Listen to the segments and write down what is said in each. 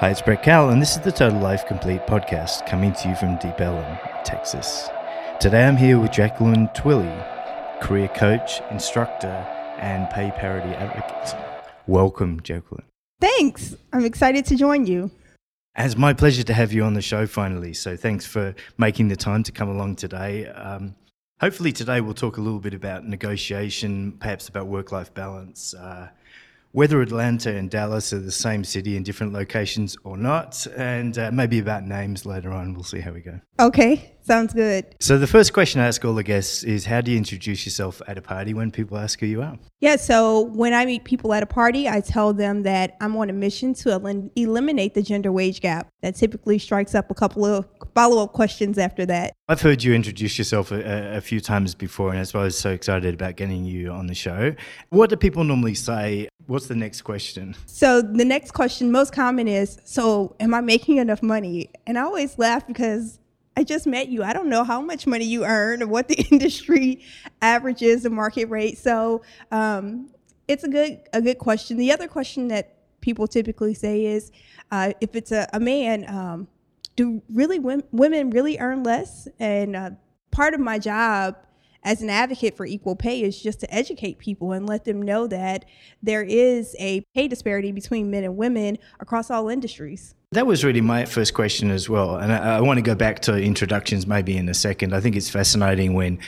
Hi, it's Brett Cowell, and this is the Total Life Complete podcast coming to you from Deep Ellum, Texas. Today I'm here with Jacqueline Twillie, career coach, instructor, and pay parity advocate. Welcome, Jacqueline. Thanks. I'm excited to join you. It's my pleasure to have you on the show finally. So thanks for making the time to come along today. Um, hopefully, today we'll talk a little bit about negotiation, perhaps about work life balance. Uh, whether Atlanta and Dallas are the same city in different locations or not, and uh, maybe about names later on. We'll see how we go. Okay, sounds good. So, the first question I ask all the guests is How do you introduce yourself at a party when people ask who you are? Yeah, so when I meet people at a party, I tell them that I'm on a mission to el- eliminate the gender wage gap. That typically strikes up a couple of follow up questions after that. I've heard you introduce yourself a, a, few times before, and that's why I was so excited about getting you on the show. What do people normally say? What's the next question? So, the next question, most common, is So, am I making enough money? And I always laugh because I just met you. I don't know how much money you earn or what the industry average is, the market rate. So um, it's a good a good question. The other question that people typically say is, uh, if it's a, a man, um, do really women really earn less? And uh, part of my job as an advocate for equal pay is just to educate people and let them know that there is a pay disparity between men and women across all industries. That was really my first question as well. And I, I, want to go back to introductions maybe in a second. I think it's fascinating when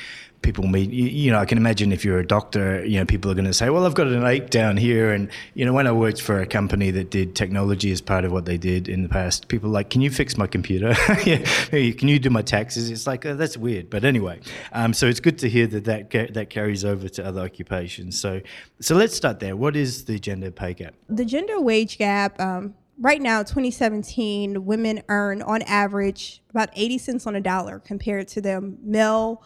people meet, you, you, know, I can imagine if you're a doctor, you know, people are going to say, well, I've got an ache down here. And, you know, when I worked for a company that did technology as part of what they did in the past, people like, can you fix my computer? can you do my taxes? It's like, oh, that's weird. But anyway, um, so it's good to hear that that, that carries over to other occupations. So, so let's start there. What is the gender pay gap? The gender wage gap, um, right now, 2017, women earn on average about 80 cents on a dollar compared to their male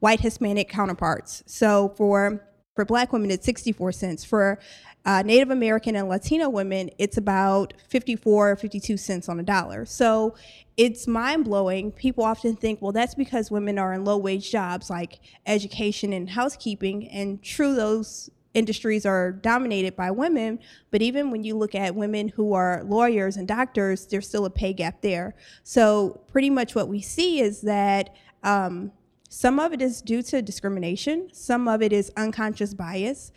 white Hispanic counterparts. So for for black women, it's 64 cents. For uh, Native American and Latino women, it's about 54, or 52 cents on a dollar. So it's mind blowing. People often think, well, that's because women are in low wage jobs like education and housekeeping. And true, those industries are dominated by women, but even when you look at women who are lawyers and doctors, there's still a pay gap there. So, pretty much what we see is that um, some of it is due to discrimination, some of it is unconscious bias.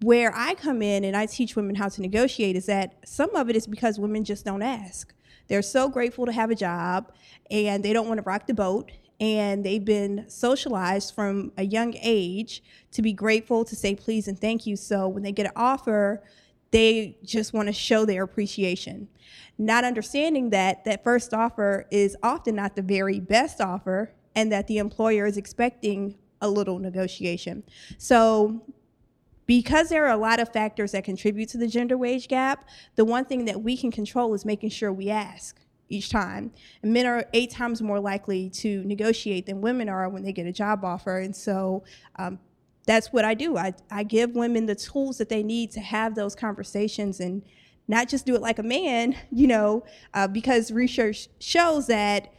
Where I come in and I teach women how to negotiate is that some of it is because women just don't ask. They're so grateful to have a job and they don't want to rock the boat and they've been socialized from a young age to be grateful, to say please and thank you. So when they get an offer, they just want to show their appreciation. Not understanding that that first offer is often not the very best offer and that the employer is expecting a little negotiation. So because there are a lot of factors that contribute to the gender wage gap, the one thing that we can control is making sure we ask each time. And men are eight times more likely to negotiate than women are when they get a job offer. And so um, that's what I do. I, I give women the tools that they need to have those conversations and not just do it like a man, you know, uh, because research shows that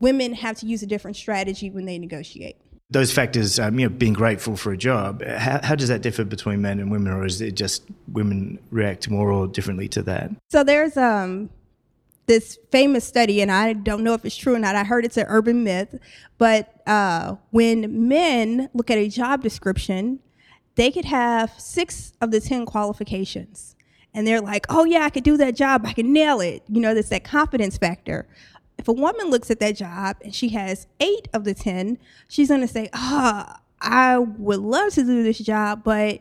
women have to use a different strategy when they negotiate. Those factors, um, you know, being grateful for a job, how, how does that differ between men and women, or is it just women react more or differently to that? So there's um, this famous study, and I don't know if it's true or not. I heard it's an urban myth, but uh, when men look at a job description, they could have six of the 10 qualifications. And they're like, oh, yeah, I could do that job. I can nail it. You know, there's that confidence factor. If a woman looks at that job and she has eight of the 10, she's going to say, ah, oh, I would love to do this job, but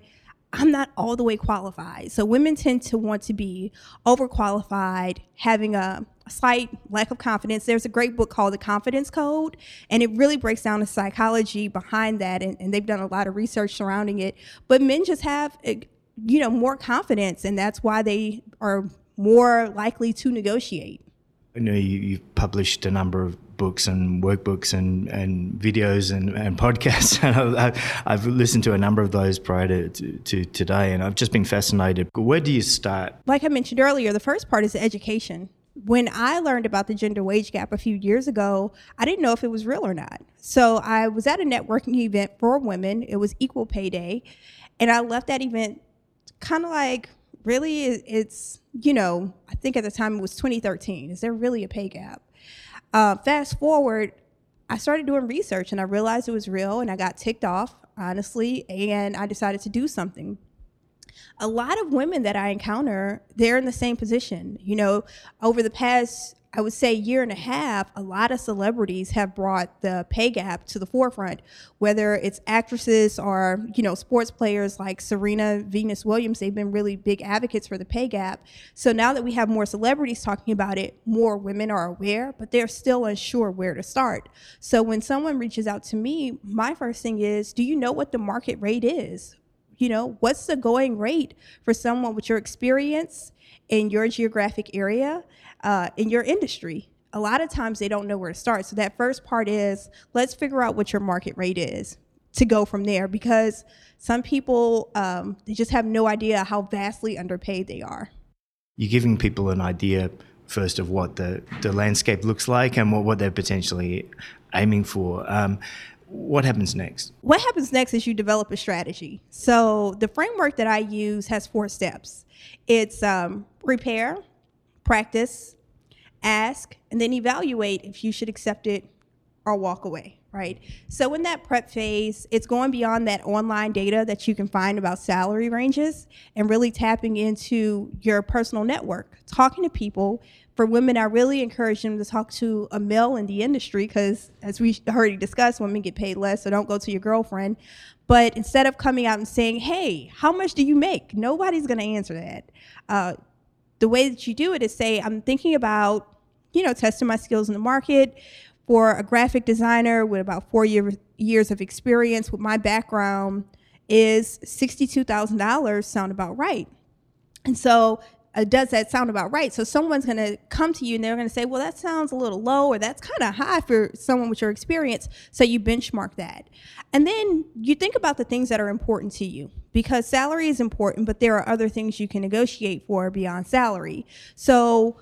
I'm not all the way qualified. So women tend to want to be overqualified, having a, slight lack of confidence. There's a great book called The Confidence Code, and it really breaks down the psychology behind that, and, and they've done a lot of research surrounding it. But men just have, eh, you know, more confidence, and that's why they are more likely to negotiate. I know you, have published a number of books and workbooks and, and videos and, and podcasts. I've listened to a number of those prior to, to, to, today, and I've just been fascinated. Where do you start? Like I mentioned earlier, the first part is education. When I learned about the gender wage gap a few years ago, I didn't know if it was real or not. So I was at a networking event for women. It was Equal Pay Day. And I left that event kind of like, really, it's you know, I think at the time it was 2013. Is there really a pay gap? Uh, fast forward, I started doing research and I realized it was real and I got ticked off, honestly, and I decided to do something. A lot of women that I encounter, they're in the same position. You know, over the past I would say year and a half, a lot of celebrities have brought the pay gap to the forefront, whether it's actresses or, you know, sports players like Serena Venus Williams, they've been really big advocates for the pay gap. So now that we have more celebrities talking about it, more women are aware, but they're still unsure where to start. So when someone reaches out to me, my first thing is, do you know what the market rate is? You know, what's the going rate for someone with your experience in your geographic area? uh, in your industry. A lot of times they don't know where to start. So that first part is let's figure out what your market rate is to go from there because some people um, they just have no idea how vastly underpaid they are. You're giving people an idea first of what the, the landscape looks like and what, what they're potentially aiming for. Um, what happens next? What happens next is you develop a strategy. So the framework that I use has four steps. It's um, repair, practice, ask, and then evaluate if you should accept it or walk away, right? So in that prep phase, it's going beyond that online data that you can find about salary ranges and really tapping into your personal network, talking to people. For women, I really encourage them to talk to a male in the industry because, as we already discussed, women get paid less, so don't go to your girlfriend. But instead of coming out and saying, hey, how much do you make? Nobody's going to answer that. Uh, the way that you do it is say, I'm thinking about, you know, testing my skills in the market for a graphic designer with about four year, years of experience with my background is $62,000 sound about right? And so uh, does that sound about right? So someone's going to come to you and they're going to say, well, that sounds a little low or that's kind of high for someone with your experience. So you benchmark that. And then you think about the things that are important to you because salary is important, but there are other things you can negotiate for beyond salary. So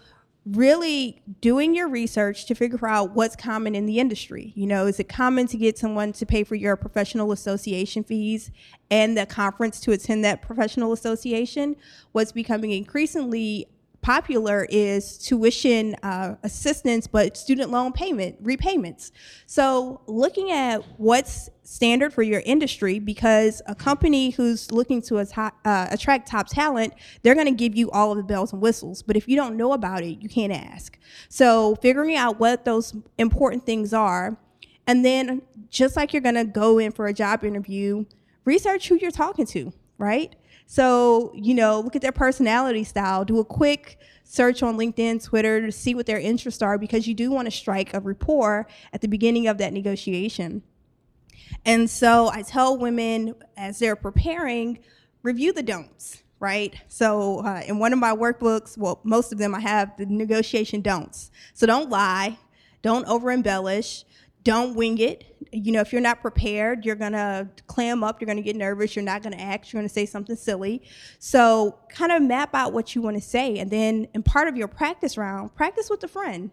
really doing your research to figure out what's common in the industry. You know, is it common to get someone to pay for your professional association fees and the conference to attend that professional association? What's becoming increasingly popular is tuition uh, assistance, but student loan payment repayments. So looking at what's standard for your industry, because a company who's looking to uh, attract top talent, they're going to give you all of the bells and whistles. But if you don't know about it, you can't ask. So figuring out what those important things are, and then just like you're going to go in for a job interview, research who you're talking to, right? So, you know, look at their personality style, do a quick search on LinkedIn, Twitter to see what their interests are because you do want to strike a rapport at the beginning of that negotiation. And so I tell women as they're preparing, review the don'ts, right? So uh, in one of my workbooks, well, most of them I have the negotiation don'ts. So don't lie, don't over embellish, don't wing it. You know, if you're not prepared, you're gonna clam up, you're gonna get nervous, you're not gonna act, you're gonna say something silly. So kind of map out what you wanna say. And then in part of your practice round, practice with a friend.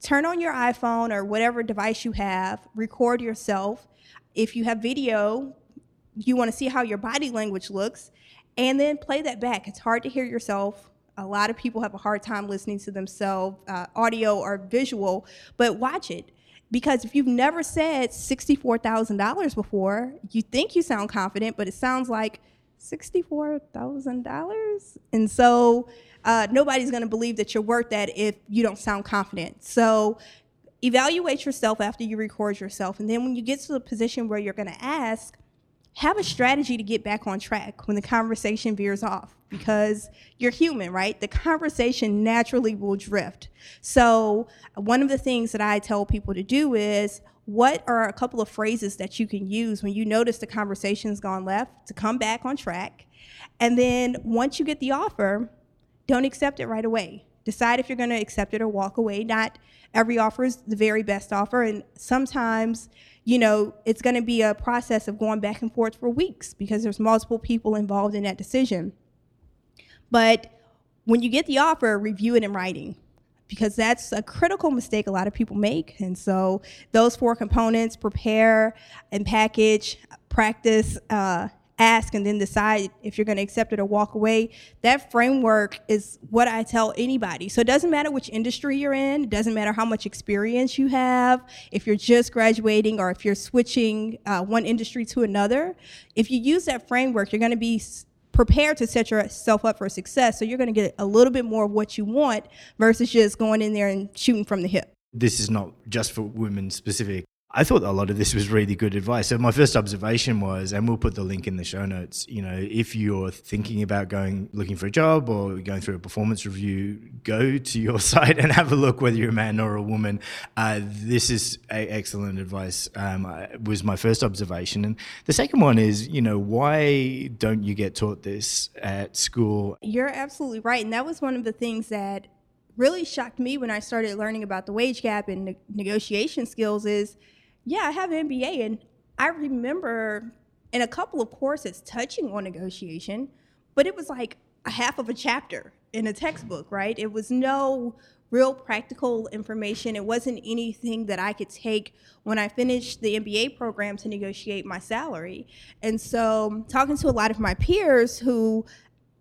Turn on your iPhone or whatever device you have, record yourself. If you have video, you wanna see how your body language looks, and then play that back. It's hard to hear yourself a lot of people have a hard time listening to themselves, uh, audio or visual, but watch it. Because if you've never said $64,000 before, you think you sound confident, but it sounds like $64,000. And so uh, nobody's going to believe that you're worth that if you don't sound confident. So evaluate yourself after you record yourself. And then when you get to the position where you're going to ask, have a strategy to get back on track when the conversation veers off because you're human, right? The conversation naturally will drift. So, one of the things that I tell people to do is what are a couple of phrases that you can use when you notice the conversation's gone left to come back on track? And then once you get the offer, don't accept it right away. Decide if you're going to accept it or walk away. Not every offer is the very best offer, and sometimes you know, it's going to be a process of going back and forth for weeks because there's multiple people involved in that decision. But when you get the offer, review it in writing because that's a critical mistake a lot of people make. And so those four components prepare and package, practice, uh, ask and then decide if you're going to accept it or walk away. That framework is what I tell anybody. So it doesn't matter which industry you're in, it doesn't matter how much experience you have, if you're just graduating or if you're switching uh, one industry to another. If you use that framework, you're going to be prepared to set yourself up for success. So you're going to get a little bit more of what you want versus just going in there and shooting from the hip. This is not just for women specific. I thought a lot of this was really good advice. So my first observation was, and we'll put the link in the show notes. You know, if you're thinking about going looking for a job or going through a performance review, go to your site and have a look whether you're a man or a woman. Uh, this is excellent advice. Um, was my first observation, and the second one is, you know, why don't you get taught this at school? You're absolutely right, and that was one of the things that really shocked me when I started learning about the wage gap and ne- negotiation skills. Is yeah, I have an MBA, and I remember in a couple of courses touching on negotiation, but it was like a half of a chapter in a textbook, right? It was no real practical information. It wasn't anything that I could take when I finished the MBA program to negotiate my salary. And so, talking to a lot of my peers who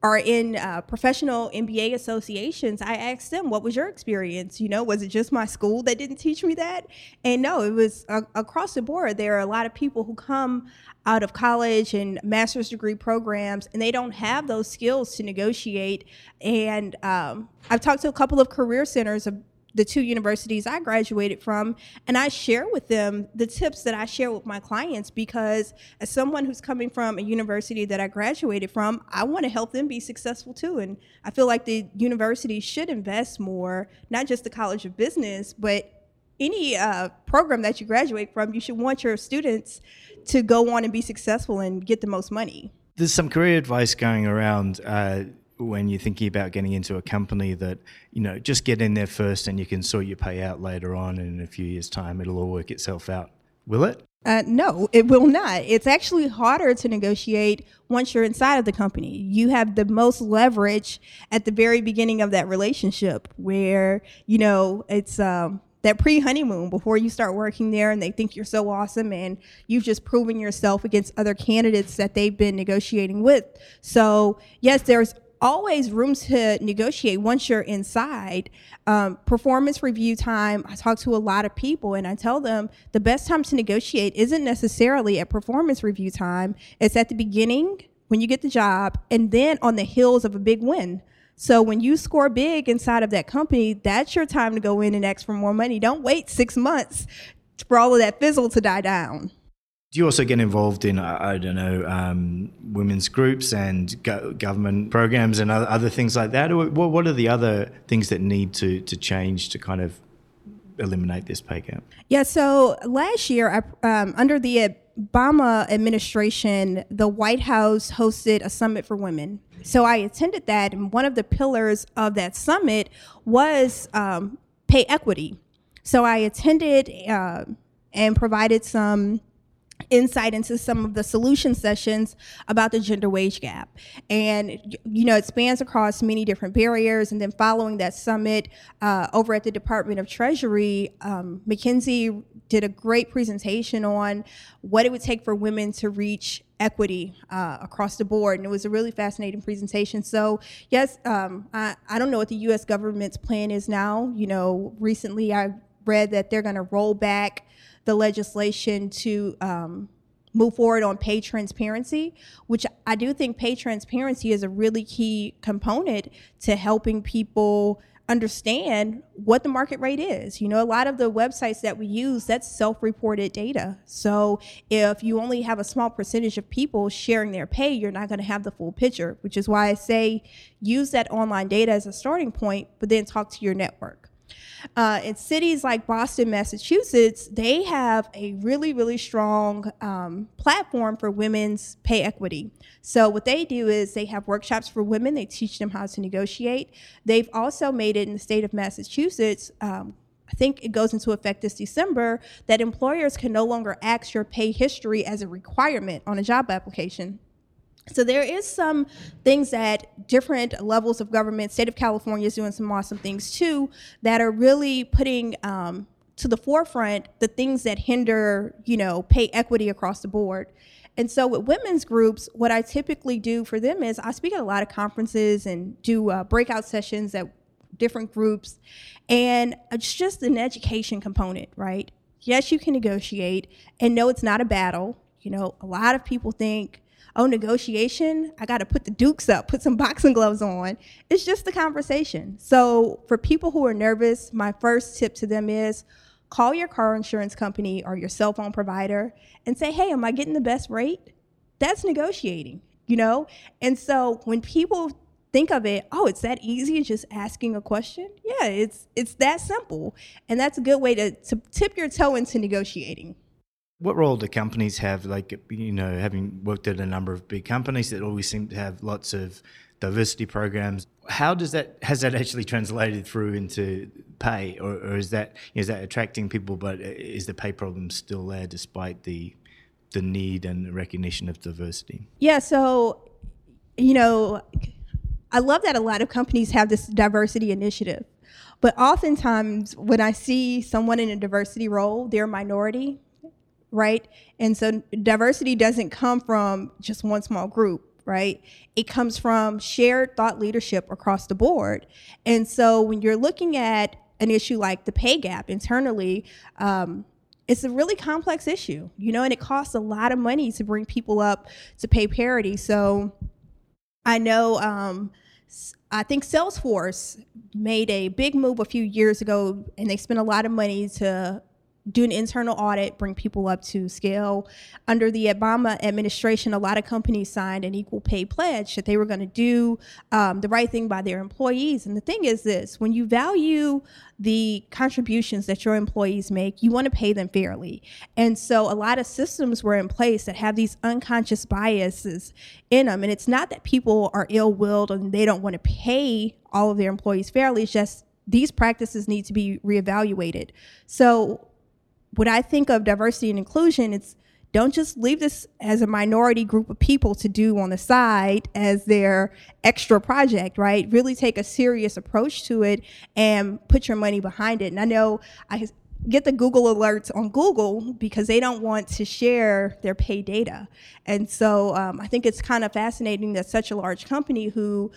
are in uh, professional MBA associations, I asked them, "What was your experience? You know, was it just my school that didn't teach me that?" And no, it was uh, across the board. There are a lot of people who come out of college and master's degree programs, and they don't have those skills to negotiate. And um, I've talked to a couple of career centers the two universities I graduated from, and I share with them the tips that I share with my clients because as someone who's coming from a university that I graduated from, I want to help them be successful too. And I feel like the university should invest more, not just the College of Business, but any uh, program that you graduate from, you should want your students to go on and be successful and get the most money. There's some career advice going around. Uh, when you're thinking about getting into a company that you know just get in there first and you can sort your pay out later on and in a few years time it'll all work itself out will it uh, no, it will not. It's actually harder to negotiate once you're inside of the company. You have the most leverage at the very beginning of that relationship, where you know it's um, that pre honeymoon before you start working there, and they think you're so awesome, and you've just proven yourself against other candidates that they've been negotiating with. So yes, there's always room to negotiate once you're inside. Um, performance review time, I talk to a lot of people and I tell them the best time to negotiate isn't necessarily at performance review time, it's at the beginning when you get the job and then on the heels of a big win. So when you score big inside of that company, that's your time to go in and ask for more money. Don't wait six months for all of that fizzle to die down. Do you also get involved in, I don't know, um, women's groups and go- government programs and other, things like that? Or what are the other things that need to, to change to kind of eliminate this pay gap? Yeah, so last year, um, under the Obama administration, the White House hosted a summit for women. So I attended that, and one of the pillars of that summit was um, pay equity. So I attended uh, and provided some insight into some of the solution sessions about the gender wage gap. And, you know, it spans across many different barriers. And then following that summit uh, over at the Department of Treasury, um, McKinsey did a great presentation on what it would take for women to reach equity uh, across the board. And it was a really fascinating presentation. So, yes, um, I, I don't know what the US government's plan is now. You know, recently I read that they're going to roll back the legislation to um, move forward on pay transparency, which I do think pay transparency is a really key component to helping people understand what the market rate is. You know, a lot of the websites that we use, that's self reported data. So if you only have a small percentage of people sharing their pay, you're not going to have the full picture, which is why I say use that online data as a starting point, but then talk to your network. Uh, in cities like Boston, Massachusetts, they have a really, really strong um, platform for women's pay equity. So, what they do is they have workshops for women, they teach them how to negotiate. They've also made it in the state of Massachusetts. Um, I think it goes into effect this December that employers can no longer ask your pay history as a requirement on a job application. So there is some things that different levels of government, state of California is doing some awesome things too, that are really putting um, to the forefront the things that hinder, you know, pay equity across the board. And so with women's groups, what I typically do for them is I speak at a lot of conferences and do uh, breakout sessions at different groups. And it's just an education component, right? Yes, you can negotiate and no, it's not a battle. You know, a lot of people think, oh, negotiation, I got to put the dukes up, put some boxing gloves on. It's just a conversation. So for people who are nervous, my first tip to them is call your car insurance company or your cell phone provider and say, hey, am I getting the best rate? That's negotiating, you know? And so when people think of it, oh, it's that easy, just asking a question. Yeah, it's it's that simple. And that's a good way to, to tip your toe into negotiating. What role do companies have? Like, you know, having worked at a number of big companies that always seem to have lots of diversity programs. How does that has that actually translated through into pay, or, or is that is that attracting people, but is the pay problem still there despite the the need and recognition of diversity? Yeah. So, you know, I love that a lot of companies have this diversity initiative. But oftentimes, when I see someone in a diversity role, they're a minority right? And so diversity doesn't come from just one small group, right? It comes from shared thought leadership across the board. And so when you're looking at an issue like the pay gap internally, um, it's a really complex issue, you know, and it costs a lot of money to bring people up to pay parity. So I know, um, I think Salesforce made a big move a few years ago, and they spent a lot of money to do an internal audit, bring people up to scale. Under the Obama administration, a lot of companies signed an equal pay pledge that they were going to do um, the right thing by their employees. And the thing is this when you value the contributions that your employees make, you want to pay them fairly. And so a lot of systems were in place that have these unconscious biases in them. And it's not that people are ill willed and they don't want to pay all of their employees fairly, it's just these practices need to be reevaluated. So when I think of diversity and inclusion, it's don't just leave this as a minority group of people to do on the side as their extra project, right? Really take a serious approach to it and put your money behind it. And I know I get the Google alerts on Google because they don't want to share their pay data. And so um, I think it's kind of fascinating that such a large company who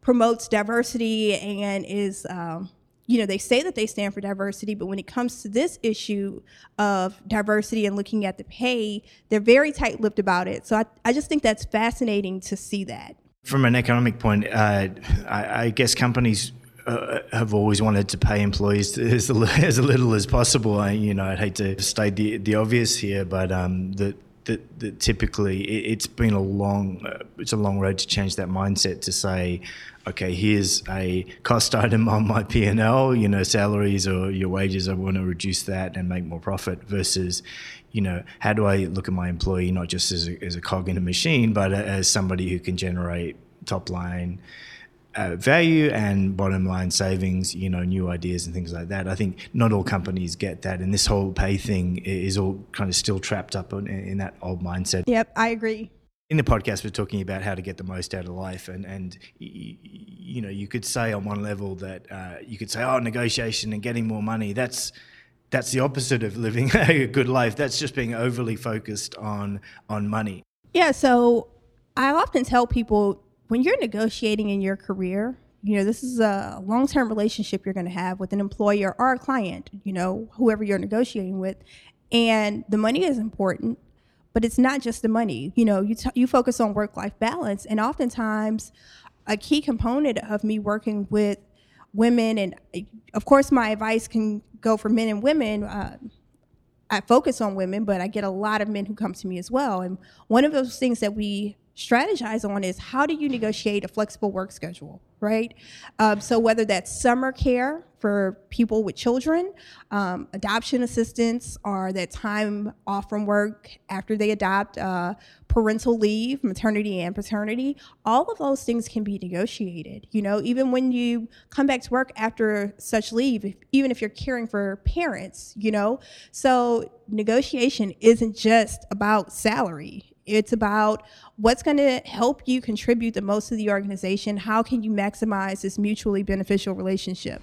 promotes diversity and is um, you know, they say that they stand for diversity, but when it comes to this issue of diversity and looking at the pay, they're very tight lipped about it. So I, I just think that's fascinating to see that. From an economic point, uh, I, I, guess companies uh, have always wanted to pay employees as, as little as possible. I, you know, I'd hate to state the, the obvious here, but um, the that, that typically it, has been a long uh, it's a long road to change that mindset to say okay here's a cost item on my P&L you know salaries or your wages I want to reduce that and make more profit versus you know how do I look at my employee not just as a, as a cog in a machine but as somebody who can generate top line uh, value and bottom line savings, you know, new ideas and things like that. I think not all companies get that, and this whole pay thing is all kind of still trapped up in, in that old mindset. Yep, I agree. In the podcast, we're talking about how to get the most out of life, and and you know, you could say on one level that uh, you could say, oh, negotiation and getting more money. That's that's the opposite of living a good life. That's just being overly focused on on money. Yeah. So I often tell people when you're negotiating in your career, you know, this is a long term relationship you're going to have with an employer or a client, you know, whoever you're negotiating with. And the money is important, but it's not just the money. You know, you, t- you focus on work life balance. And oftentimes, a key component of me working with women, and of course, my advice can go for men and women. Uh, I focus on women, but I get a lot of men who come to me as well. And one of those things that we strategize on is how do you negotiate a flexible work schedule, right? Um, so whether that's summer care for people with children, um, adoption assistance, or that time off from work after they adopt, uh, parental leave, maternity and paternity, all of those things can be negotiated. You know, even when you come back to work after such leave, if, even if you're caring for parents, you know, so negotiation isn't just about salary it's about what's going to help you contribute the most to the organization. How can you maximize this mutually beneficial relationship?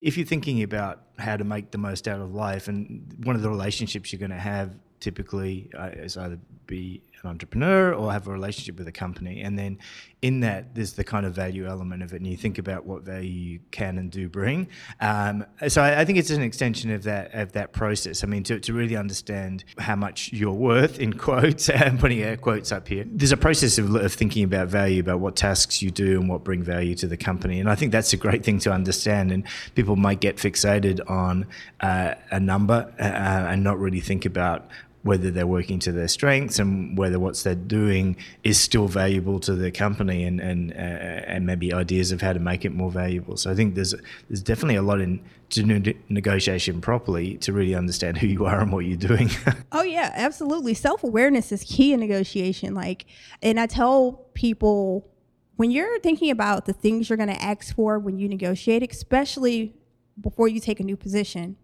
If you're thinking about how to make the most out of life, and one of the relationships you're going to have typically uh, is either be an entrepreneur or have a relationship with a company. And then in that, there's the kind of value element of it, and you think about what value you can and do bring. Um, so I, I, think it's an extension of that of that process. I mean, to, to really understand how much you're worth in quotes, I'm putting air quotes up here. There's a process of, of thinking about value, about what tasks you do and what bring value to the company, and I think that's a great thing to understand. And people might get fixated on uh, a number uh, and not really think about whether they're working to their strengths and whether what they're doing is still valuable to the company and and uh, and maybe ideas of how to make it more valuable. So I think there's there's definitely a lot in to ne- negotiation properly to really understand who you are and what you're doing. oh yeah, absolutely. Self awareness is key in negotiation. Like, and I tell people when you're thinking about the things you're going to ask for when you negotiate, especially before you take a new position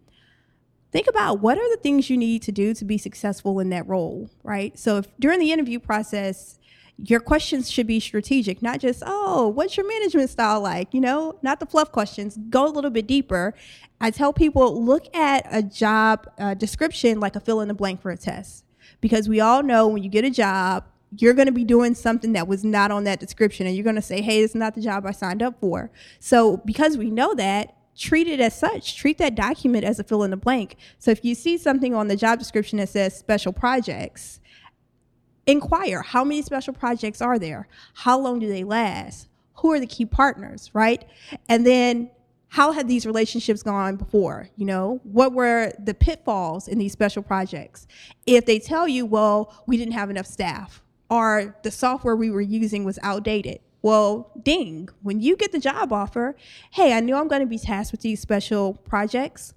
think about what are the things you need to do to be successful in that role, right? So if during the interview process, your questions should be strategic, not just, oh, what's your management style like? You know, not the fluff questions. Go a little bit deeper. I tell people look at a job uh, description like a fill in the blank for a test. Because we all know when you get a job, you're going to be doing something that was not on that description and you're going to say, hey, it's not the job I signed up for. So, because we know that, treat it as such. Treat that document as a fill in the blank. So if you see something on the job description that says special projects, inquire how many special projects are there? How long do they last? Who are the key partners, right? And then how had these relationships gone before? You know, what were the pitfalls in these special projects? If they tell you, well, we didn't have enough staff, or the software we were using was outdated, well, ding, when you get the job offer, hey, I know I'm going to be tasked with these special projects.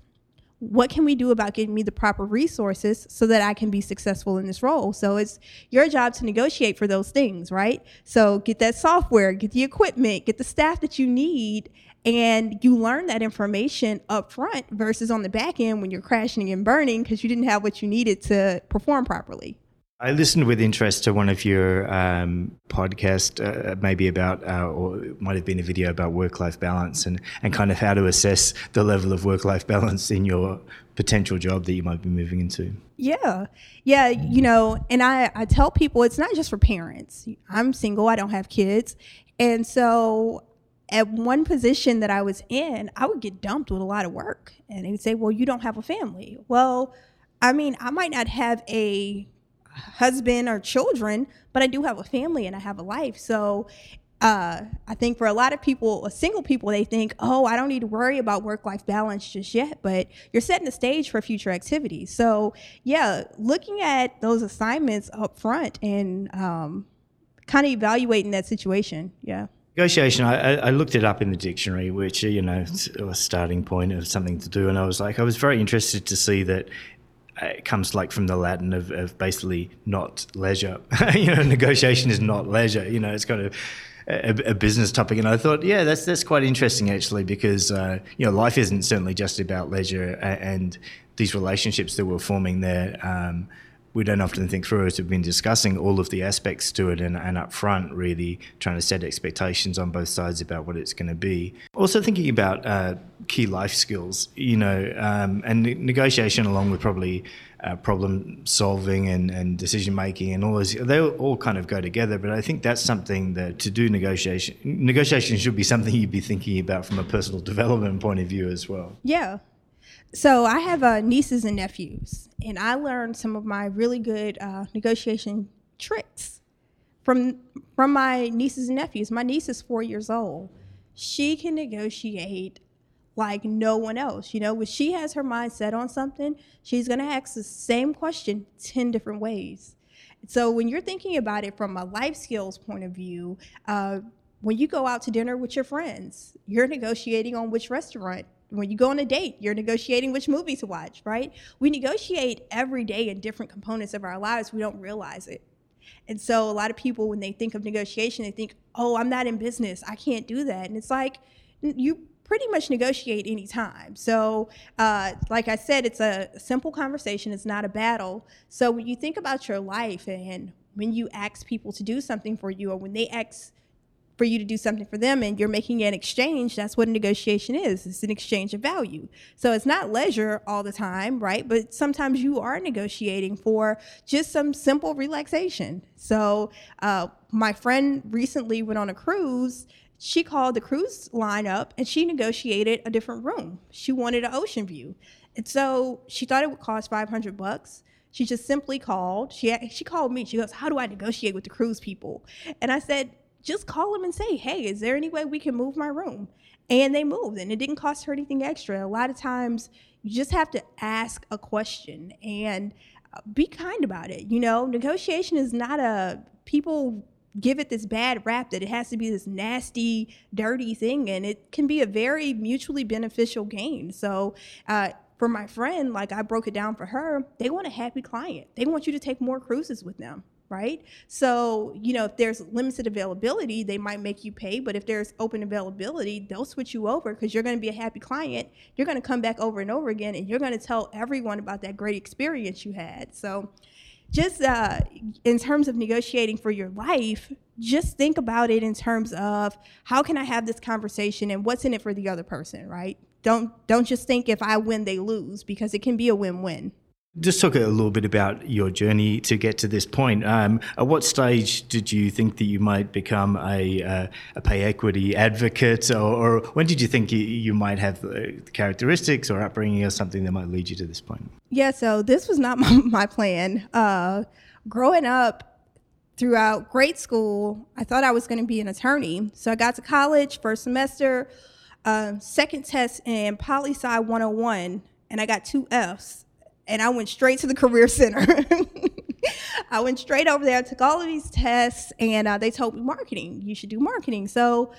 What can we do about getting me the proper resources so that I can be successful in this role? So it's your job to negotiate for those things, right? So get that software, get the equipment, get the staff that you need, and you learn that information up front versus on the back end when you're crashing and burning because you didn't have what you needed to perform properly. I listened with interest to one of your um, podcasts, uh, maybe about, uh, or it might have been a video about work-life balance and, and kind of how to assess the level of work-life balance in your potential job that you might be moving into. Yeah, yeah, you know, and I, I tell people it's not just for parents. I'm single, I don't have kids, and so at one position that I was in, I would get dumped with a lot of work, and they would say, "Well, you don't have a family." Well, I mean, I might not have a husband or children, but I do have a family and I have a life. So uh, I think for a lot of people, single people, they think, oh, I don't need to worry about work life balance just yet, but you're setting the stage for future activities. So, yeah, looking at those assignments up front and um, kind of evaluating that situation. Yeah. Negotiation, I, I, looked it up in the dictionary, which, you know, a starting point of something to do. And I was like, I was very interested to see that it comes like from the Latin of, of basically not leisure. you know, negotiation is not leisure. You know, it's kind of a, a, business topic, and I thought, yeah, that's that's quite interesting actually, because uh, you know, life isn't certainly just about leisure, and these relationships that we're forming there. Um, we don't often think through it. we've been discussing all of the aspects to it and, and up front really trying to set expectations on both sides about what it's going to be also thinking about uh, key life skills you know um, and negotiation along with probably uh, problem solving and, and decision making and all those they all kind of go together but i think that's something that to do negotiation negotiation should be something you'd be thinking about from a personal development point of view as well yeah so I have uh, nieces and nephews, and I learned some of my really good uh, negotiation tricks from from my nieces and nephews. My niece is four years old. She can negotiate like no one else. You know, when she has her mind set on something, she's gonna ask the same question ten different ways. So when you're thinking about it from a life skills point of view, uh, when you go out to dinner with your friends, you're negotiating on which restaurant when you go on a date, you're negotiating which movie to watch, right? We negotiate every day in different components of our lives. We don't realize it. And so a lot of people, when they think of negotiation, they think, oh, I'm not in business. I can't do that. And it's like, you pretty much negotiate anytime. So, uh, like I said, it's a simple conversation, it's not a battle. So, when you think about your life and when you ask people to do something for you, or when they ask for you to do something for them and you're making an exchange, that's what a negotiation is. It's an exchange of value. So it's not leisure all the time, right? But sometimes you are negotiating for just some simple relaxation. So uh, my friend recently went on a cruise. She called the cruise line up and she negotiated a different room. She wanted an ocean view. And so she thought it would cost 500 bucks. She just simply called. She she called me. She goes, "How do I negotiate with the cruise people?" And I said, just call them and say, hey, is there any way we can move my room? And they moved, and it didn't cost her anything extra. A lot of times, you just have to ask a question and uh, be kind about it. You know, negotiation is not a people give it this bad rap that it has to be this nasty, dirty thing, and it can be a very mutually beneficial gain. So, uh, for my friend, like I broke it down for her, they want a happy client. They want you to take more cruises with them right? So, you know, if there's limited availability, they might make you pay, but if there's open availability, they'll switch you over because you're going to be a happy client. You're going to come back over and over again and you're going to tell everyone about that great experience you had. So, just uh, in terms of negotiating for your life, just think about it in terms of how can I have this conversation and what's in it for the other person, right? Don't don't just think if I win they lose because it can be a win-win. Just talk a little bit about your journey to get to this point. Um, at what stage did you think that you might become a, uh, a pay equity advocate, or, or, when did you think you, you might have the characteristics or upbringing or something that might lead you to this point? Yeah, so this was not my, my plan. Uh, growing up, throughout grade school, I thought I was going to be an attorney. So I got to college, first semester, uh, second test in Poli Sci 101, and I got two Fs and I went straight to the career center. I went straight over there, took all of these tests, and uh, they told me marketing. You should do marketing. So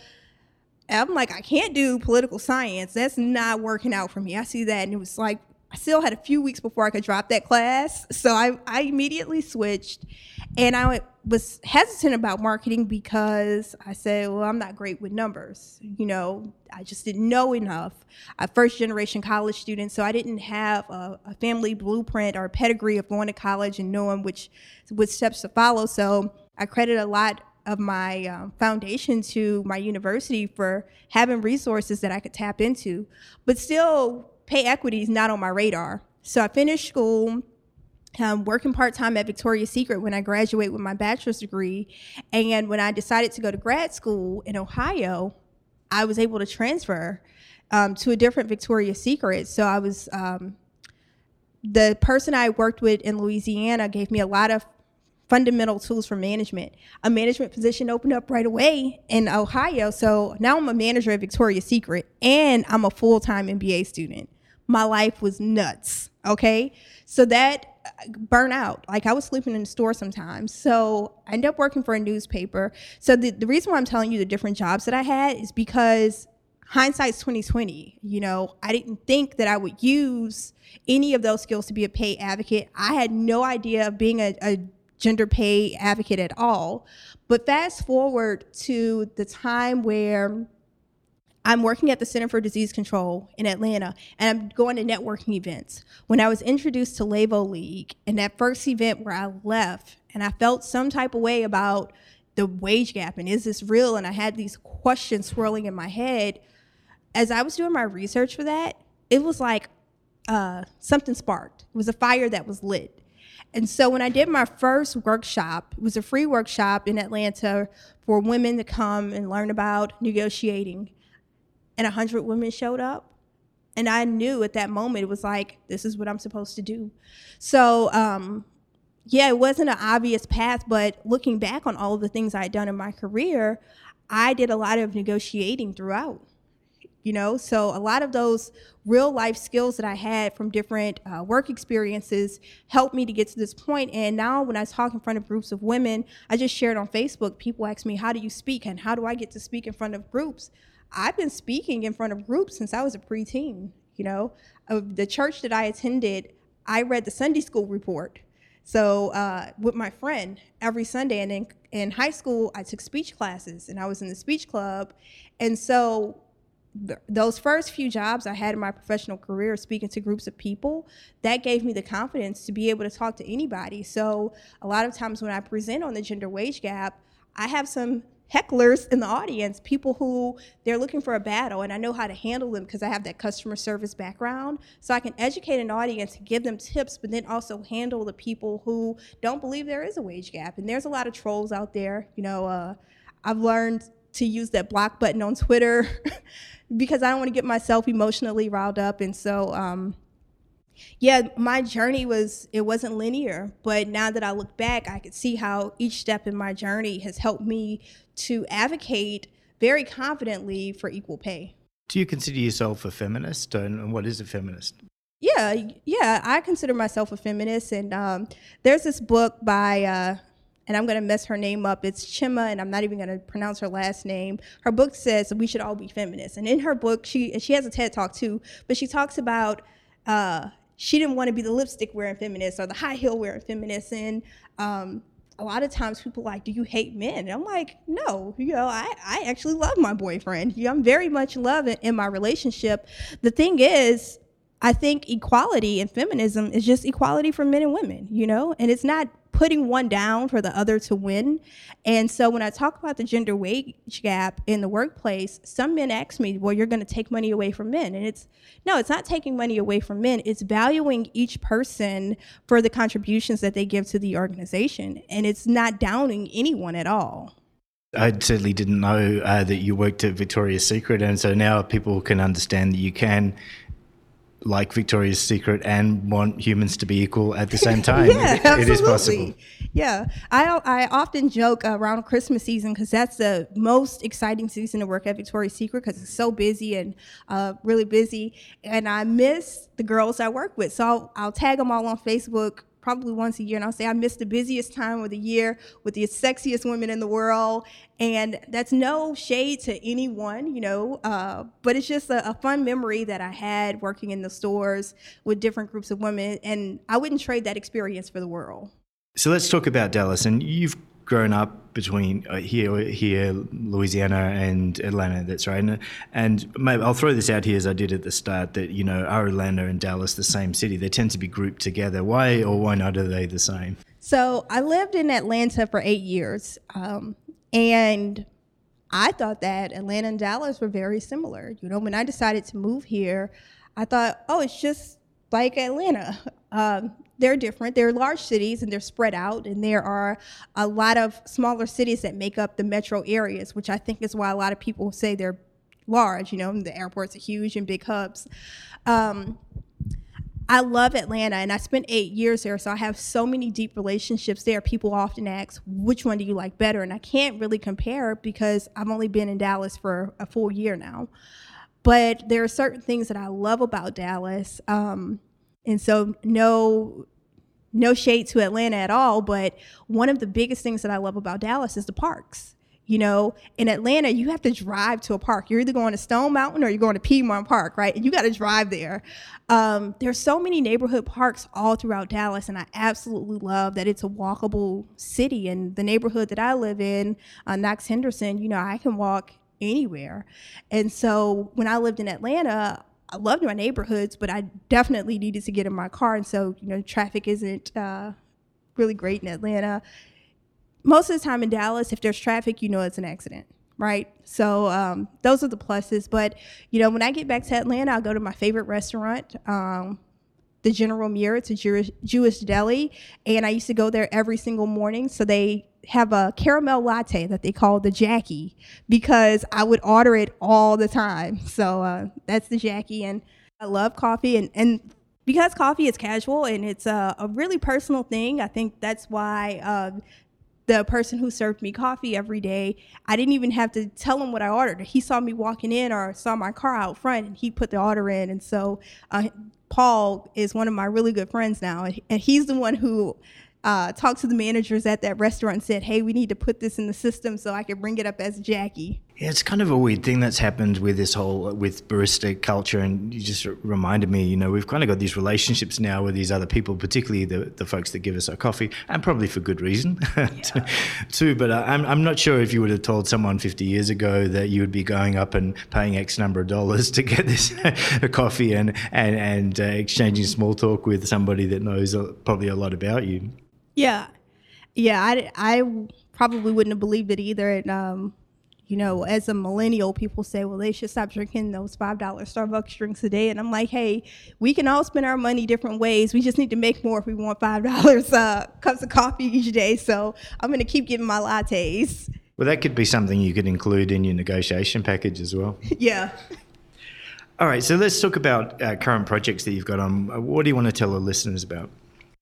I'm like, I can't do political science. That's not working out for me. I see that, and it was like I still had a few weeks before I could drop that class. So I, I immediately switched. And I was hesitant about marketing because I said, well, I'm not great with numbers. You know, I just didn't know enough. I'm a first generation college student, so I didn't have a, a family blueprint or pedigree of going to college and knowing which, which steps to follow. So I credit a lot of my um, foundation to my university for having resources that I could tap into. But still, pay equity is not on my radar. So I finished school, um, working part time at Victoria's Secret when I graduate with my bachelor's degree. And when I decided to go to grad school in Ohio, I was able to transfer um, to a different Victoria's Secret. So I was, um, the person I worked with in Louisiana gave me a lot of fundamental tools for management. A management position opened up right away in Ohio. So now I'm a manager at Victoria's Secret and I'm a full time MBA student my life was nuts. Okay. So that uh, burnout, like I was sleeping in the store sometimes. So I ended up working for a newspaper. So the, the reason why I'm telling you the different jobs that I had is because hindsight's 2020 you know i didn't think that i would use any of those skills to be a pay advocate i had no idea of being a, a gender pay advocate at all but fast forward to the time where I'm working at the Center for Disease Control in Atlanta, and I'm going to networking events. When I was introduced to Levo League, and that first event where I left, and I felt some type of way about the wage gap, and is this real? And I had these questions swirling in my head. As I was doing my research for that, it was like uh, something sparked. It was a fire that was lit. And so when I did my first workshop, it was a free workshop in Atlanta for women to come and learn about negotiating and 100 women showed up and i knew at that moment it was like this is what i'm supposed to do. So um, yeah it wasn't an obvious path but looking back on all the things i had done in my career i did a lot of negotiating throughout you know? So a lot of those real life skills that i had from different uh, work experiences helped me to get to this point and now when i talk in front of groups of women i just shared on facebook. People ask me how do you speak? And how do i get to speak in front of groups I've been speaking in front of groups since I was a preteen. You know, of the church that I attended, I read the Sunday school report. So uh, with my friend every Sunday, and in in high school, I took speech classes, and I was in the speech club, and so th- those first few jobs I had in my professional career, speaking to groups of people, that gave me the confidence to be able to talk to anybody. So a lot of times when I present on the gender wage gap, I have some hecklers in the audience, people who they're looking for a battle, and I know how to handle them because I have that customer service background. So I can educate an audience, give them tips, but then also handle the people who don't believe there is a wage gap. And there's a lot of trolls out there. You know, uh, I've learned to use that block button on Twitter because I don't want to get myself emotionally riled up, and so. Um, yeah, my journey was it wasn't linear, but now that I look back, I could see how each step in my journey has helped me to advocate very confidently for equal pay. Do you consider yourself a feminist, and what is a feminist? Yeah, yeah, I consider myself a feminist, and um, there's this book by. Uh, and I'm gonna mess her name up. It's Chima, and I'm not even gonna pronounce her last name. Her book says we should all be feminists, and in her book, she she has a TED talk too, but she talks about uh, she didn't want to be the lipstick wearing feminist or the high heel wearing feminist. And um, a lot of times people are like, do you hate men? And I'm like, no, you know, I, I actually love my boyfriend. You know, I'm very much love it in my relationship. The thing is, I think equality and feminism is just equality for men and women, you know, and it's not putting one down for the other to win. And so when I talk about the gender wage gap in the workplace, some men ask me, well, you're going to take money away from men. And it's no, it's not taking money away from men. It's valuing each person for the contributions that they give to the organization. And it's not downing anyone at all. I certainly didn't know uh, that you worked at Victoria's Secret, and so now people can understand that you can like Victoria's Secret and want humans to be equal at the same time. yeah, it, absolutely. it is possible. Yeah, I I often joke around Christmas season because that's the most exciting season to work at Victoria's Secret because it's so busy and uh, really busy, and I miss the girls I work with. So I'll, I'll tag them all on Facebook probably once a year, and I'll say I missed the busiest time of the year with the sexiest women in the world, and that's no shade to anyone, you know, uh, but it's just a, a, fun memory that I had working in the stores with different groups of women, and I wouldn't trade that experience for the world. So let's talk about Dallas, and you've grown up between uh, here, here, Louisiana and Atlanta. That's right. And, and maybe I'll throw this out here as I did at the start that you know are Atlanta and Dallas the same city? They tend to be grouped together. Why or why not are they the same? So I lived in Atlanta for eight years, um, and I thought that Atlanta and Dallas were very similar. You know, when I decided to move here, I thought, oh, it's just like Atlanta. Um, they're different. They're large cities and they're spread out, and there are a lot of smaller cities that make up the metro areas, which I think is why a lot of people say they're large. You know, the airports are huge and big hubs. Um, I love Atlanta and I spent eight years there, so I have so many deep relationships there. People often ask, which one do you like better? And I can't really compare because I've only been in Dallas for a full year now. But there are certain things that I love about Dallas. Um, and so, no no shade to Atlanta at all, but one of the biggest things that I love about Dallas is the parks. You know, in Atlanta, you have to drive to a park. You're either going to Stone Mountain or you're going to Piedmont Park, right? And you got to drive there. Um, there's so many neighborhood parks all throughout Dallas, and I absolutely love that it's a walkable city. And the neighborhood that I live in, uh, Knox Henderson, you know, I can walk anywhere. And so when I lived in Atlanta, I loved my neighborhoods, but I definitely needed to get in my car. And so, you know, traffic isn't uh, really great in Atlanta. Most of the time in Dallas, if there's traffic, you know it's an accident, right? So um, those are the pluses. But, you know, when I get back to Atlanta, I'll go to my favorite restaurant. Um, the General Muir. It's a Jewish, Jewish deli, and I used to go there every single morning. So they have a caramel latte that they call the Jackie because I would order it all the time. So uh, that's the Jackie, and I love coffee, and and because coffee is casual and it's a, a really personal thing. I think that's why. Uh, the person who served me coffee every day, I didn't even have to tell him what I ordered. He saw me walking in or saw my car out front, and he put the order in. And so uh, Paul is one of my really good friends now, and he's the one who uh, talked to the managers at that restaurant and said, "Hey, we need to put this in the system so I can bring it up as Jackie." Yeah, it's kind of a weird thing that's happened with this whole with barista culture, and you just reminded me. You know, we've kind of got these relationships now with these other people, particularly the, the folks that give us our coffee, and probably for good reason yeah. too. But uh, I'm I'm not sure if you would have told someone 50 years ago that you would be going up and paying X number of dollars to get this a coffee and and and uh, exchanging small talk with somebody that knows probably a lot about you. Yeah, yeah. I, I probably wouldn't have believed it either. And um, you know, as a millennial, people say, well, they should stop drinking those $5 Starbucks drinks a day. And I'm like, hey, we can all spend our money different ways. We just need to make more if we want $5 uh, cups of coffee each day. So I'm going to keep getting my lattes. Well, that could be something you could include in your negotiation package as well. yeah. All right, so let's talk about uh, current projects that you've got on. What do you want to tell the listeners about?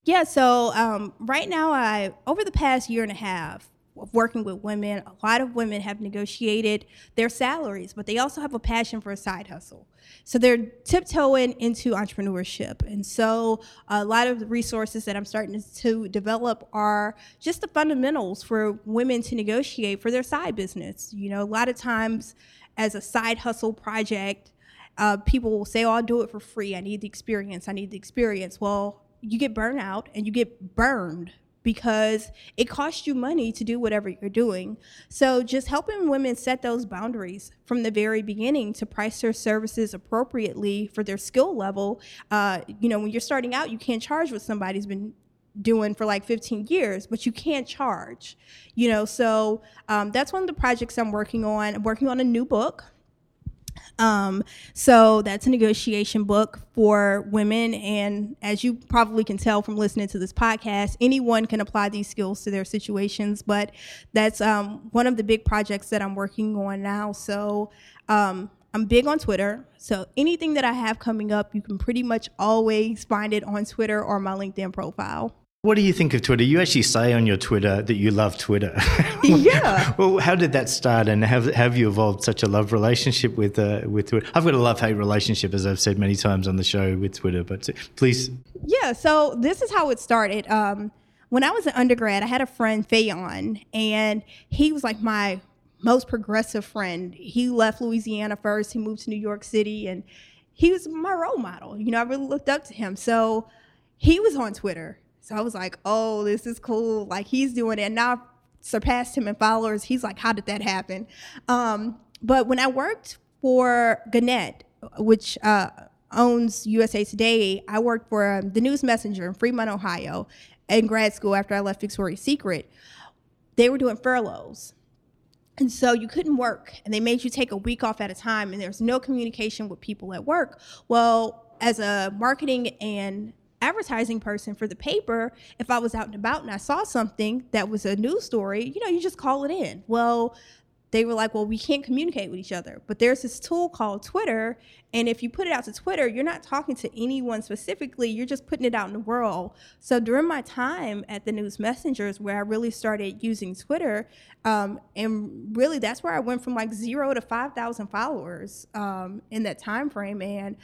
Yeah, so um, right now, I over the past year and a half of working with women, a lot of women have negotiated their salaries, but they also have a passion for a side hustle. So they're tiptoeing into entrepreneurship. And so a lot of the resources that I'm starting to develop are just the fundamentals for women to negotiate for their side business. You know, a lot of times as a side hustle project, uh, people will say, "Oh, I'll do it for free. I need the experience. I need the experience." Well, you get burned out and you get burned because it costs you money to do whatever you're doing. So just helping women set those boundaries from the very beginning to price their services appropriately for their skill level. Uh, you know, when you're starting out, you can't charge what somebody's been doing for like 15 years, but you can't charge. You know, so um, that's one of the projects I'm working on. I'm working on a new book um, so that's a negotiation book for women. And as you probably can tell from listening to this podcast, anyone can apply these skills to their situations. But that's um, one of the big projects that I'm working on now. So um, I'm big on Twitter. So anything that I have coming up, you can pretty much always find it on Twitter or my LinkedIn profile. What do you think of Twitter? You actually say on your Twitter that you love Twitter. yeah. well, how did that start, and have have you evolved such a love relationship with uh, with Twitter? I've got a love hate relationship, as I've said many times on the show with Twitter. But please. Yeah. So this is how it started. Um, when I was an undergrad, I had a friend Fayon, and he was like my most progressive friend. He left Louisiana first. He moved to New York City, and he was my role model. You know, I really looked up to him. So he was on Twitter so I was like, oh, this is cool. Like he's doing it. And now I've surpassed him in followers. He's like, how did that happen? Um, but when I worked for Gannett, which uh, owns USA Today, I worked for um, the News Messenger in Fremont, Ohio, in grad school after I left Victoria's Secret. They were doing furloughs. And so you couldn't work, and they made you take a week off at a time, and there's no communication with people at work. Well, as a marketing and advertising person for the paper, if I was out and about and I saw something that was a news story, you know, you just call it in. Well, they were like, well, we can't communicate with each other. But there's this tool called Twitter. And if you put it out to Twitter, you're not talking to anyone specifically, you're just putting it out in the world. So during my time at the News Messengers, where I really started using Twitter, um, and really that's where I went from like zero to 5,000 followers um, in that time frame. And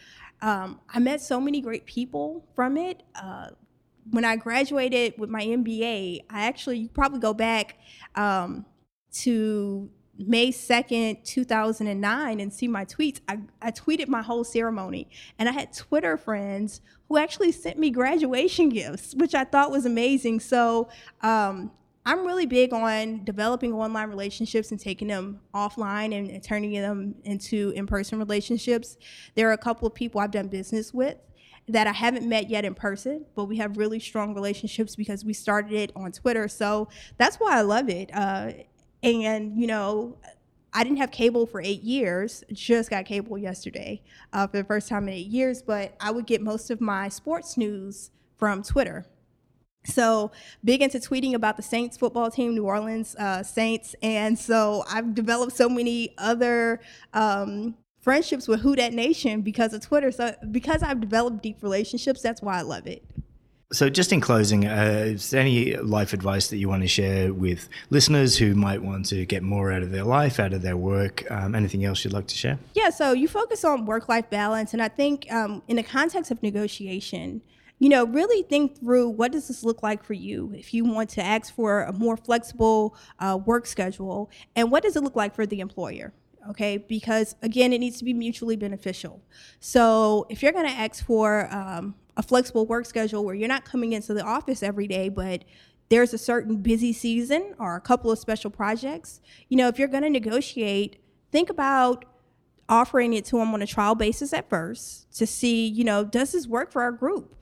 um, I met so many great people from it. Uh, when I graduated with my MBA, I actually probably go back um, to May 2nd, 2009, and see my tweets. I, I tweeted my whole ceremony, and I had Twitter friends who actually sent me graduation gifts, which I thought was amazing. So um, I'm really big on developing online relationships and taking them offline and, and turning them into in person relationships. There are a couple of people I've done business with that I haven't met yet in person, but we have really strong relationships because we started it on Twitter. So that's why I love it. Uh, and, you know, I didn't have cable for eight years, just got cable yesterday uh, for the first time in eight years, but I would get most of my sports news from Twitter. So big into tweeting about the Saints football team, New Orleans uh, Saints, and so I've developed so many other um, friendships with Who Dat Nation because of Twitter. So because I've developed deep relationships, that's why I love it. So, just in closing, uh, is there any life advice that you want to share with listeners who might want to get more out of their life, out of their work? Um, anything else you'd like to share? Yeah, so you focus on work life balance. And I think um, in the context of negotiation, you know, really think through what does this look like for you if you want to ask for a more flexible uh, work schedule, and what does it look like for the employer? okay? Because again, it needs to be mutually beneficial. So if you're going to ask for um, a flexible work schedule where you're not coming into the office every day, but there's a certain busy season or a couple of special projects, you know, if you're going to negotiate, think about offering it to them on a trial basis at first to see, you know, does this work for our group?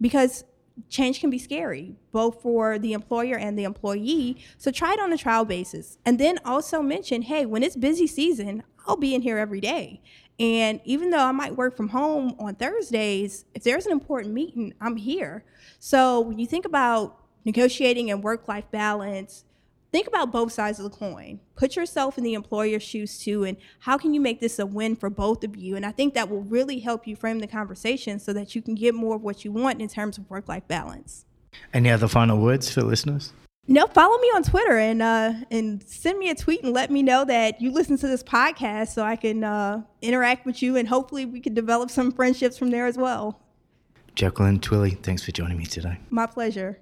Because change can be scary, both for the employer and the employee. So try it on a trial basis. And then also mention, hey, when it's busy season, I'll be in here every day. And even though I might work from home on Thursdays, if there's an important meeting, I'm here. So when you think about negotiating and work life balance, think about both sides of the coin. Put yourself in the employer's shoes too, and how can you make this a win for both of you? And I think that will really help you frame the conversation so that you can get more of what you want in terms of work life balance. Any other final words for listeners? No, follow me on Twitter and uh, and send me a tweet and let me know that you listen to this podcast so I can uh, interact with you and hopefully we can develop some friendships from there as well. Jacqueline Twillie, thanks for joining me today. My pleasure.